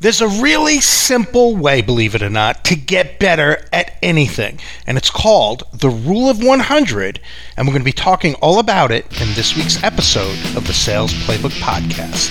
There's a really simple way, believe it or not, to get better at anything, and it's called the Rule of 100, and we're going to be talking all about it in this week's episode of the Sales Playbook Podcast.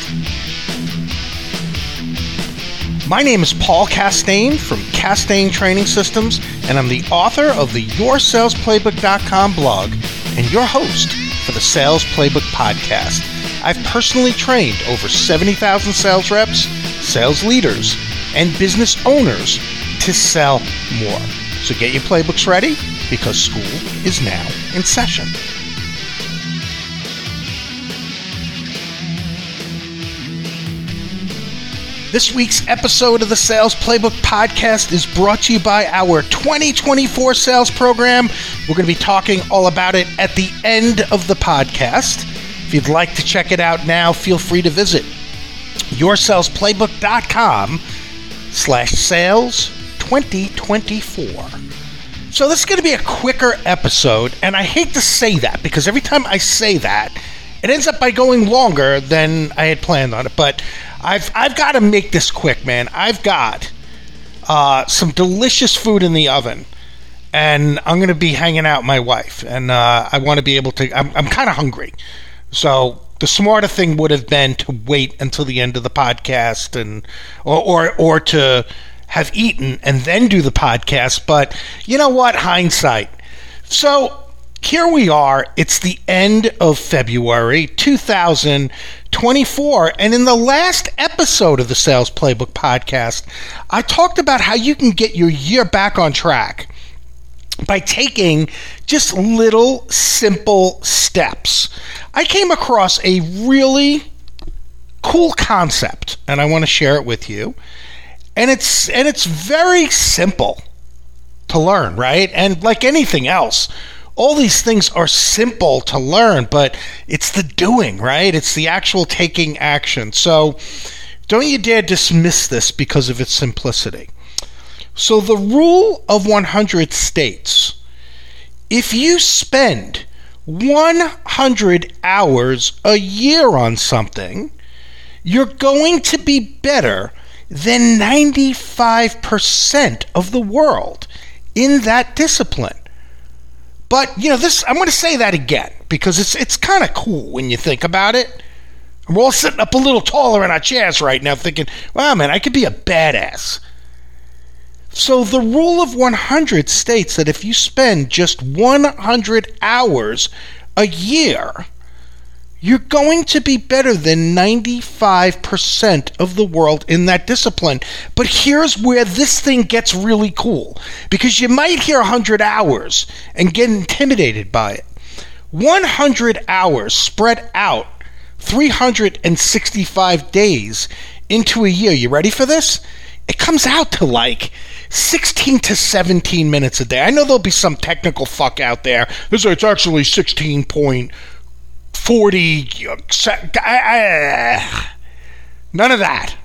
My name is Paul Castain from Castain Training Systems, and I'm the author of the YourSalesPlaybook.com blog and your host for the Sales Playbook Podcast. I've personally trained over 70,000 sales reps sales leaders, and business owners to sell more. So get your playbooks ready because school is now in session. This week's episode of the Sales Playbook Podcast is brought to you by our 2024 sales program. We're going to be talking all about it at the end of the podcast. If you'd like to check it out now, feel free to visit yoursalesplaybook.com slash sales 2024. So this is going to be a quicker episode, and I hate to say that because every time I say that, it ends up by going longer than I had planned on it. But I've I've got to make this quick, man. I've got uh, some delicious food in the oven, and I'm going to be hanging out with my wife, and uh, I want to be able to. I'm, I'm kind of hungry, so the smarter thing would have been to wait until the end of the podcast and or or, or to have eaten and then do the podcast. But you know what? Hindsight. So here we are. It's the end of February 2024. And in the last episode of the Sales Playbook podcast, I talked about how you can get your year back on track by taking just little simple steps. I came across a really cool concept and I want to share it with you. And it's and it's very simple to learn, right? And like anything else, all these things are simple to learn, but it's the doing, right? It's the actual taking action. So don't you dare dismiss this because of its simplicity. So the rule of 100 states if you spend 100 hours a year on something, you're going to be better than 95% of the world in that discipline. But, you know, this I'm going to say that again because it's it's kind of cool when you think about it. We're all sitting up a little taller in our chairs right now thinking, wow, man, I could be a badass. So the rule of 100 states that if you spend just 100 hours a year, you're going to be better than 95% of the world in that discipline. But here's where this thing gets really cool because you might hear 100 hours and get intimidated by it. 100 hours spread out 365 days into a year. You ready for this? It comes out to like 16 to 17 minutes a day. I know there'll be some technical fuck out there. It's actually 16.40. None of that.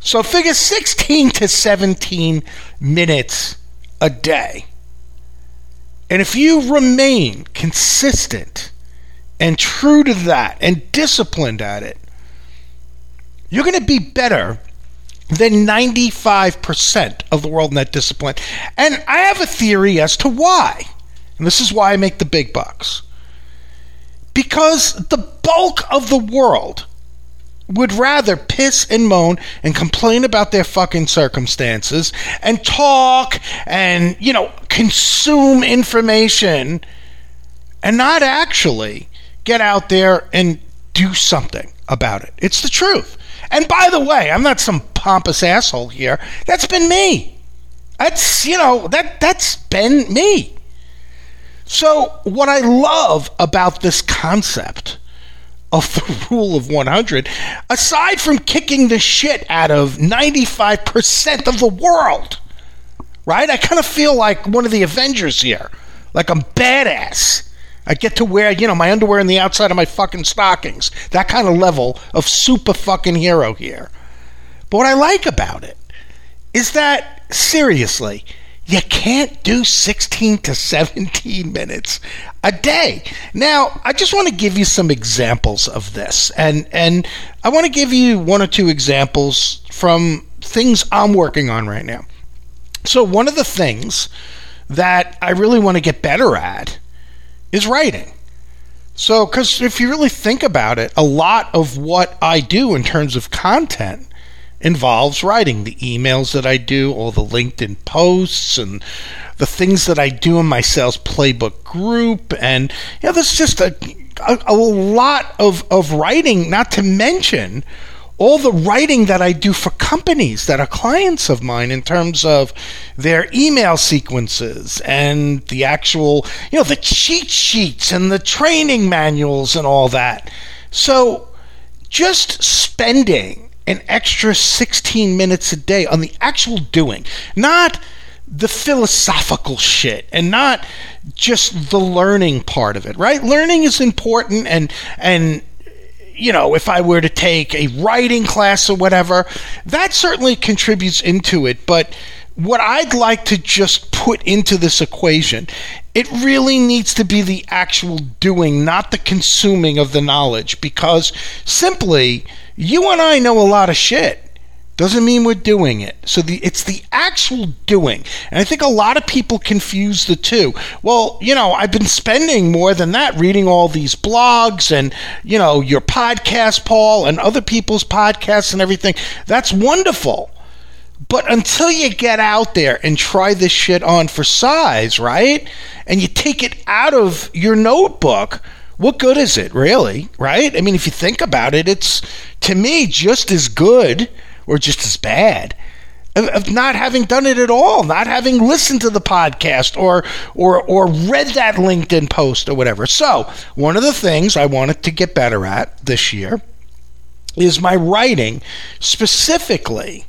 So figure 16 to 17 minutes a day. And if you remain consistent and true to that and disciplined at it, you're going to be better than 95% of the world in that discipline. And I have a theory as to why. And this is why I make the big bucks. Because the bulk of the world would rather piss and moan and complain about their fucking circumstances and talk and, you know, consume information and not actually get out there and do something about it. It's the truth. And by the way, I'm not some pompous asshole here. That's been me. That's, you know, that that's been me. So, what I love about this concept of the rule of 100, aside from kicking the shit out of 95% of the world, right? I kind of feel like one of the Avengers here. Like I'm badass. I get to wear, you know, my underwear on the outside of my fucking stockings. That kind of level of super fucking hero here. But what I like about it is that, seriously, you can't do 16 to 17 minutes a day. Now, I just want to give you some examples of this. And and I want to give you one or two examples from things I'm working on right now. So, one of the things that I really want to get better at is writing. So, because if you really think about it, a lot of what I do in terms of content involves writing the emails that I do, all the LinkedIn posts, and the things that I do in my sales playbook group. And, you know, there's just a, a, a lot of, of writing, not to mention all the writing that I do for companies that are clients of mine in terms of their email sequences and the actual, you know, the cheat sheets and the training manuals and all that. So just spending an extra 16 minutes a day on the actual doing, not the philosophical shit and not just the learning part of it, right? Learning is important and and you know, if I were to take a writing class or whatever, that certainly contributes into it, but what I'd like to just put into this equation, it really needs to be the actual doing, not the consuming of the knowledge, because simply you and I know a lot of shit. Doesn't mean we're doing it. So the it's the actual doing. And I think a lot of people confuse the two. Well, you know, I've been spending more than that reading all these blogs and, you know, your podcast, Paul, and other people's podcasts and everything. That's wonderful. But until you get out there and try this shit on for size, right? And you take it out of your notebook, what good is it really, right? I mean, if you think about it, it's to me just as good or just as bad of, not having done it at all, not having listened to the podcast or or or read that LinkedIn post or whatever. So, one of the things I wanted to get better at this year is my writing, specifically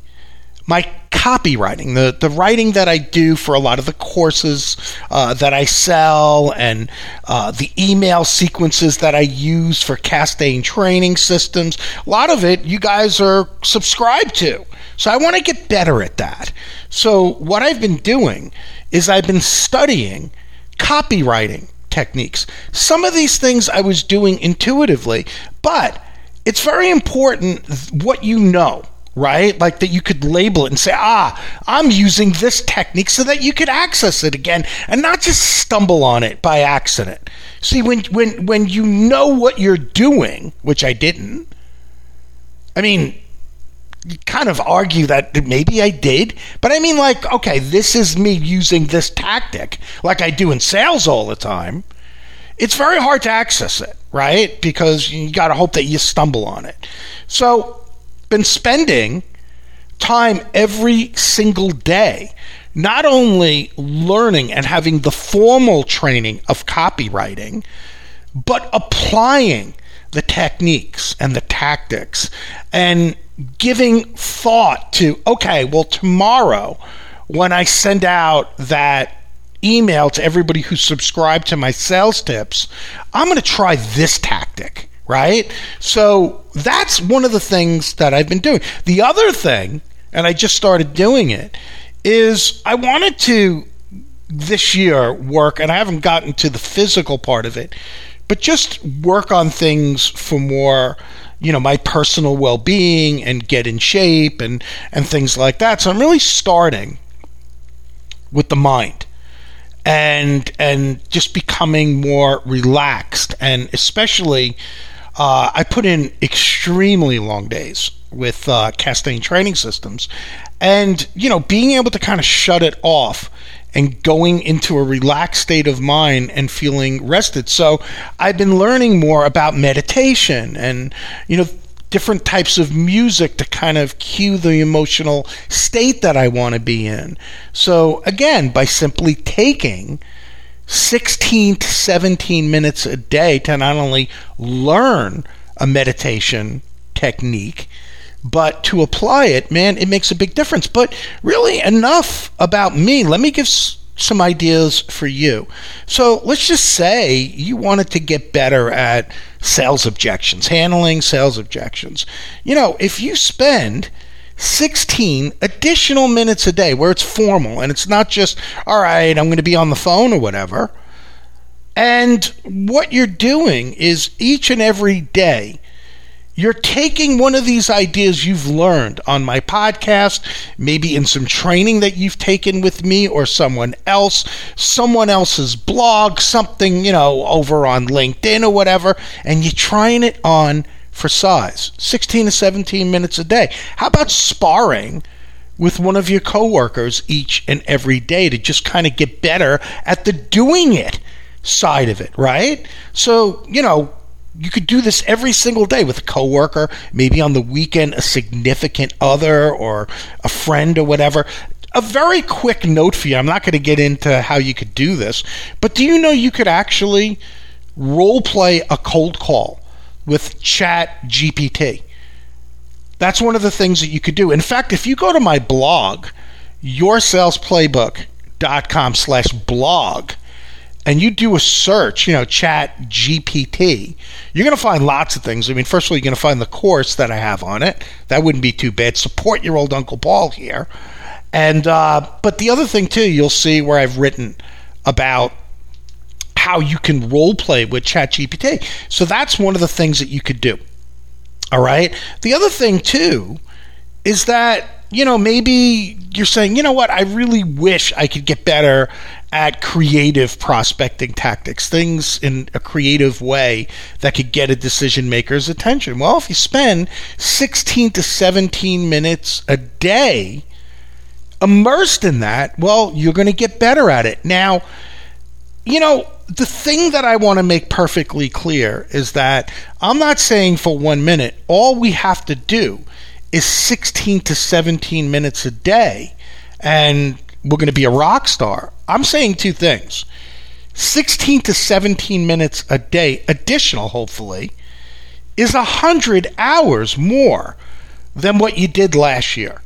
my copywriting, the, the writing that I do for a lot of the courses uh, that I sell, and uh, the email sequences that I use for Castain training systems. A lot of it you guys are subscribed to. So I want to get better at that. So what I've been doing is I've been studying copywriting techniques. Some of these things I was doing intuitively, but it's very important what you know right? Like that you could label it and say, ah, I'm using this technique so that you could access it again and not just stumble on it by accident. See, when when when you know what you're doing, which I didn't, I mean, you kind of argue that maybe I did, but I mean, like, okay, this is me using this tactic like I do in sales all the time. It's very hard to access it, right? Because you got to hope that you stumble on it. So been spending time every single day not only learning and having the formal training of copywriting, but applying the techniques and the tactics and giving thought to, okay, well, tomorrow when I send out that email to everybody who subscribed to my sales tips, I'm going to try this tactic right? So that's one of the things that I've been doing. The other thing, and I just started doing it, is I wanted to this year work, and I haven't gotten to the physical part of it, but just work on things for more you know my personal well-being and get in shape and and things like that so i'm really starting with the mind and and just becoming more relaxed and especially uh, I put in extremely long days with uh, Castain training systems, and you know, being able to kind of shut it off and going into a relaxed state of mind and feeling rested. So I've been learning more about meditation and you know different types of music to kind of cue the emotional state that I want to be in. So again, by simply taking 16 to 17 minutes a day to not only learn a meditation technique, but to apply it, man, it makes a big difference. But really, enough about me. Let me give some ideas for you. So let's just say you wanted to get better at sales objections, handling sales objections. You know, if you spend 16 additional minutes a day where it's formal and it's not just, all right, I'm going to be on the phone or whatever. And what you're doing is each and every day, you're taking one of these ideas you've learned on my podcast, maybe in some training that you've taken with me or someone else, someone else's blog, something, you know, over on LinkedIn or whatever, and you're trying it on for size 16 to 17 minutes a day. How about sparring? with one of your coworkers each and every day to just kind of get better at the doing it side of it, right? So, you know, you could do this every single day with a coworker, maybe on the weekend a significant other or a friend or whatever. A very quick note for you. I'm not going to get into how you could do this, but do you know you could actually role play a cold call with Chat GPT? That's one of the things that you could do. In fact, if you go to my blog, yoursalesplaybook.com slash blog, and you do a search, you know, chat GPT, you're going to find lots of things. I mean, first of all, you're going to find the course that I have on it. That wouldn't be too bad. Support your old Uncle Paul here. And, uh, but the other thing too, you'll see where I've written about how you can role play with chat GPT. So that's one of the things that you could do. All right. The other thing too is that you know, maybe you're saying, you know what, I really wish I could get better at creative prospecting tactics, things in a creative way that could get a decision maker's attention. Well, if you spend 16 to 17 minutes a day immersed in that, well, you're going to get better at it. Now, you know, the thing that I want to make perfectly clear is that I'm not saying for one minute all we have to do is 16 to 17 minutes a day and we're going to be a rock star. I'm saying two things 16 to 17 minutes a day, additional, hopefully, is 100 hours more than what you did last year.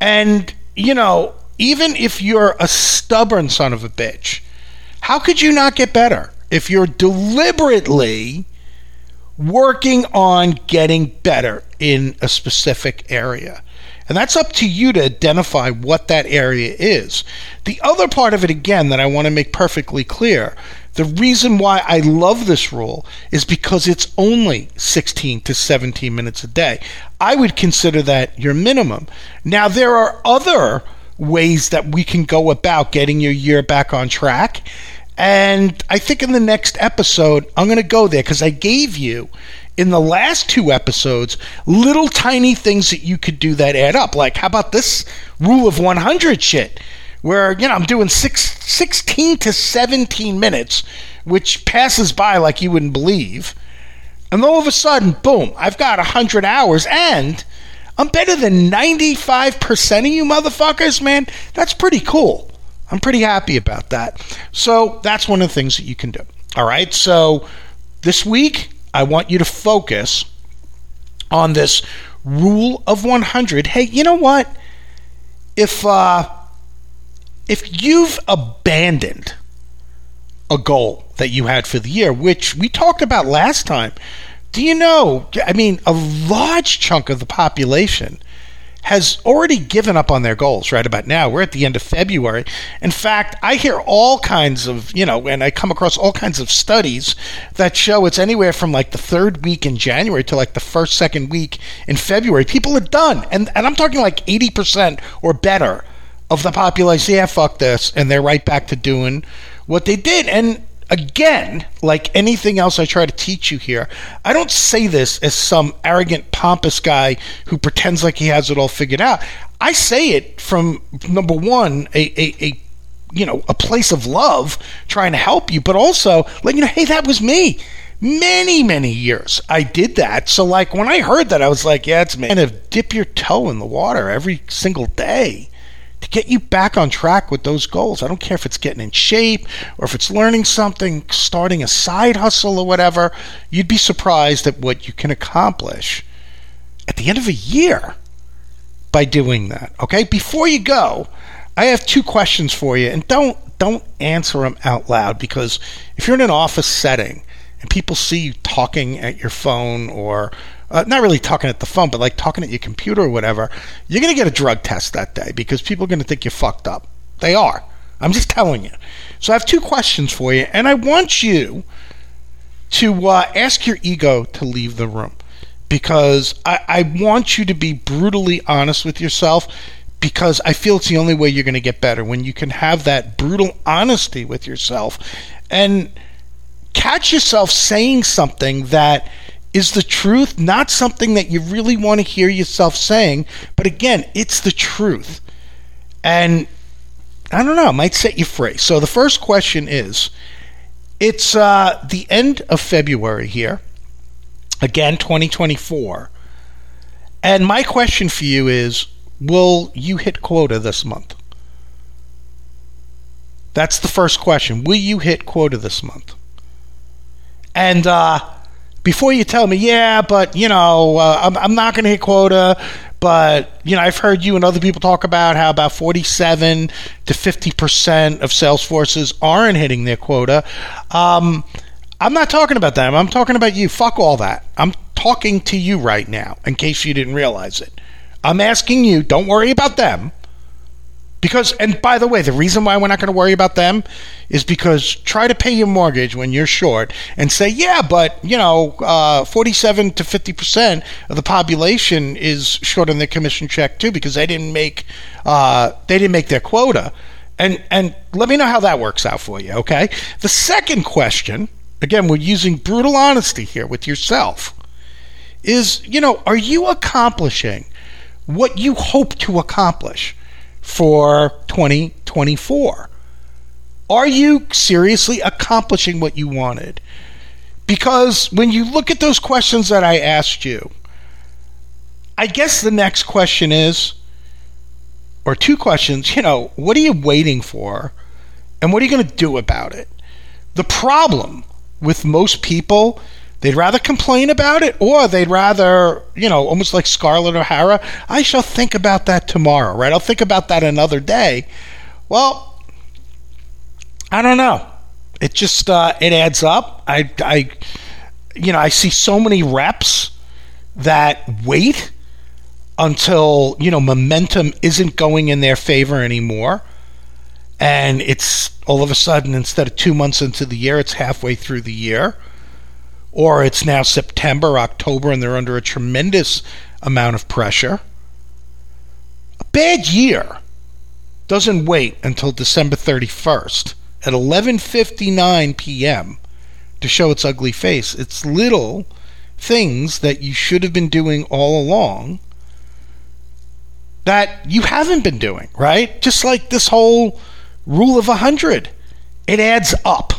And, you know, even if you're a stubborn son of a bitch, how could you not get better if you're deliberately working on getting better in a specific area. And that's up to you to identify what that area is. The other part of it, again, that I want to make perfectly clear the reason why I love this rule is because it's only 16 to 17 minutes a day. I would consider that your minimum. Now, there are other ways that we can go about getting your year back on track. And I think in the next episode, I'm going to go there because I gave you in the last two episodes little tiny things that you could do that add up. Like, how about this rule of 100 shit? Where, you know, I'm doing six, 16 to 17 minutes, which passes by like you wouldn't believe. And all of a sudden, boom, I've got 100 hours and I'm better than 95% of you motherfuckers, man. That's pretty cool. I'm pretty happy about that. So that's one of the things that you can do. All right. So this week, I want you to focus on this rule of 100. Hey, you know what? If uh, if you've abandoned a goal that you had for the year, which we talked about last time, do you know? I mean, a large chunk of the population has already given up on their goals right about now. We're at the end of February. In fact, I hear all kinds of, you know, and I come across all kinds of studies that show it's anywhere from like the third week in January to like the first, second week in February. People are done. And, and I'm talking like 80% or better of the population. Yeah, fuck this. And they're right back to doing what they did. And again, like anything else I try to teach you here, I don't say this as some arrogant, pompous guy who pretends like he has it all figured out. I say it from number one, a, a, a you know, a place of love trying to help you, but also let you know, hey, that was me. Many, many years I did that. So, like, when I heard that, I was like, yeah, it's. Kind of dip your toe in the water every single day to get you back on track with those goals. I don't care if it's getting in shape or if it's learning something, starting a side hustle or whatever. You'd be surprised at what you can accomplish at the end of a year by doing that. Okay? Before you go, I have two questions for you and don't don't answer them out loud because if you're in an office setting and people see you talking at your phone or uh, not really talking at the phone, but like talking at your computer or whatever, you're going to get a drug test that day because people are going to think you're fucked up. They are. I'm just telling you. So I have two questions for you, and I want you to uh, ask your ego to leave the room because I, I want you to be brutally honest with yourself because I feel it's the only way you're going to get better when you can have that brutal honesty with yourself and catch yourself saying something that is the truth, not something that you really want to hear yourself saying, but again, it's the truth. And I don't know, it might set you free. So the first question is it's uh, the end of February here, again, 2024. And my question for you is Will you hit quota this month? That's the first question. Will you hit quota this month? And uh, before you tell me, yeah, but you know, uh, I'm, I'm not going to hit quota, but you know, I've heard you and other people talk about how about 47 to 50 percent of sales forces aren't hitting their quota. Um, I'm not talking about them. I'm talking about you. Fuck all that. I'm talking to you right now, in case you didn't realize it. I'm asking you. Don't worry about them. Because, and by the way, the reason why we're not going to worry about them is because try to pay your mortgage when you're short and say, yeah, but, you know, uh, 47 to 50% of the population is short on their commission check too because they didn't make, uh, they didn't make their quota. And, and let me know how that works out for you, okay? The second question, again, we're using brutal honesty here with yourself, is, you know, are you accomplishing what you hope to accomplish? For 2024? Are you seriously accomplishing what you wanted? Because when you look at those questions that I asked you, I guess the next question is, or two questions, you know, what are you waiting for? And what are you going to do about it? The problem with most people They'd rather complain about it, or they'd rather, you know, almost like Scarlett O'Hara, I shall think about that tomorrow, right? I'll think about that another day. Well, I don't know. It just uh, it adds up. I, I, you know, I see so many reps that wait until you know momentum isn't going in their favor anymore, and it's all of a sudden instead of two months into the year, it's halfway through the year or it's now September, October, and they're under a tremendous amount of pressure. A bad year doesn't wait until December 31st at 11:59 p.m. to show its ugly face. It's little things that you should have been doing all along that you haven't been doing, right? Just like this whole rule of 100. It adds up.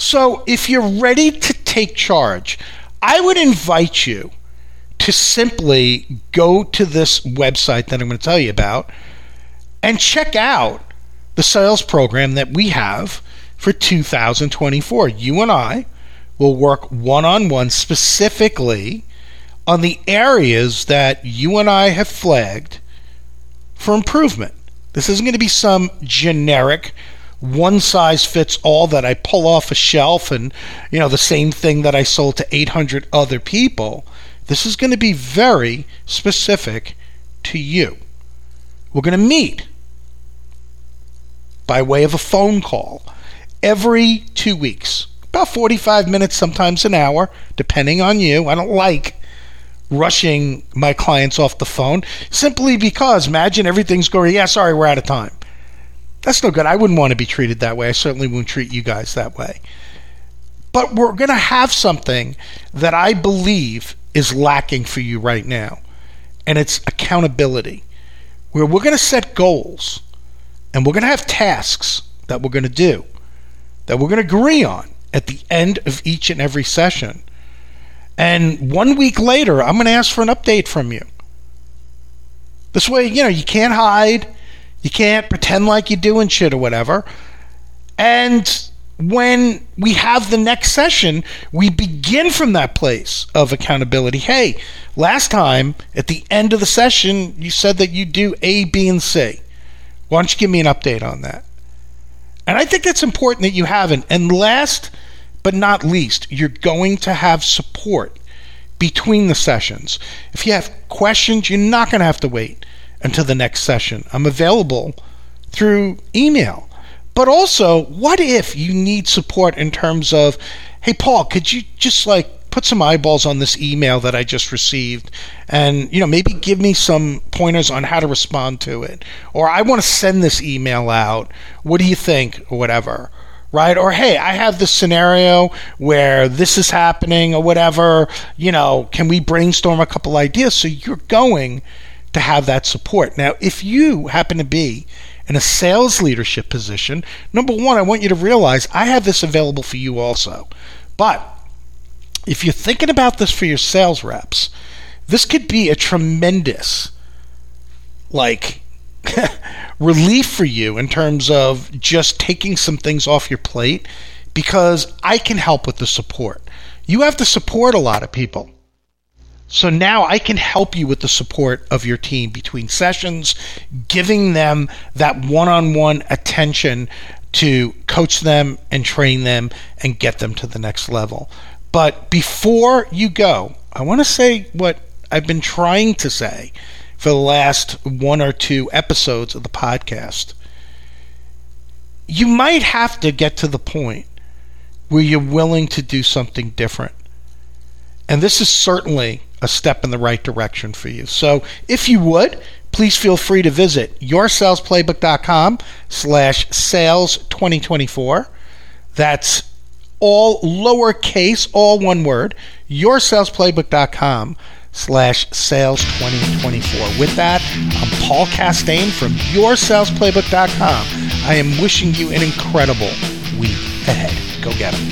So if you're ready to take charge, I would invite you to simply go to this website that I'm going to tell you about and check out the sales program that we have for 2024. You and I will work one on one specifically on the areas that you and I have flagged for improvement. This isn't going to be some generic one size fits all that I pull off a shelf and, you know, the same thing that I sold to 800 other people. This is going to be very specific to you. We're going to meet by way of a phone call every two weeks, about 45 minutes, sometimes an hour, depending on you. I don't like rushing my clients off the phone simply because imagine everything's going, yeah, sorry, we're out of time. That's no good. I wouldn't want to be treated that way. I certainly wouldn't treat you guys that way. But we're going to have something that I believe is lacking for you right now, and it's accountability, where we're going to set goals and we're going to have tasks that we're going to do, that we're going to agree on at the end of each and every session. And one week later, I'm going to ask for an update from you. This way, you know, you can't hide you can't pretend like you're doing shit or whatever. And when we have the next session, we begin from that place of accountability. Hey, last time at the end of the session, you said that you do A, B, and C. Why don't you give me an update on that? And I think that's important that you have. And, and last but not least, you're going to have support between the sessions. If you have questions, you're not going to have to wait until the next session. I'm available through email. But also, what if you need support in terms of, hey, Paul, could you just like put some eyeballs on this email that I just received and, you know, maybe give me some pointers on how to respond to it? Or I want to send this email out. What do you think? Or whatever right? Or hey, I have this scenario where this is happening or whatever, you know, can we brainstorm a couple ideas so you're going to have that support. Now, if you happen to be in a sales leadership position, number one, I want you to realize I have this available for you also. But if you're thinking about this for your sales reps, this could be a tremendous, like, relief for you in terms of just taking some things off your plate because I can help with the support. You have to support a lot of people. So now I can help you with the support of your team between sessions, giving them that one on one attention to coach them and train them and get them to the next level. But before you go, I want to say what I've been trying to say for the last one or two episodes of the podcast. You might have to get to the point where you're willing to do something different. And this is certainly a step in the right direction for you. So if you would, please feel free to visit yoursalesplaybook.com slash sales 2024. That's all lowercase, all one word, yoursalesplaybook.com slash sales 2024. With that, I'm Paul Castain from yoursalesplaybook.com. I am wishing you an incredible week ahead. Go get them.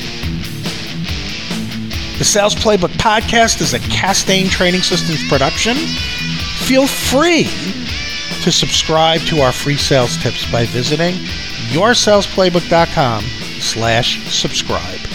The Sales Playbook podcast is a Castain Training Systems production. Feel free to subscribe to our free sales tips by visiting yoursalesplaybook.com slash subscribe.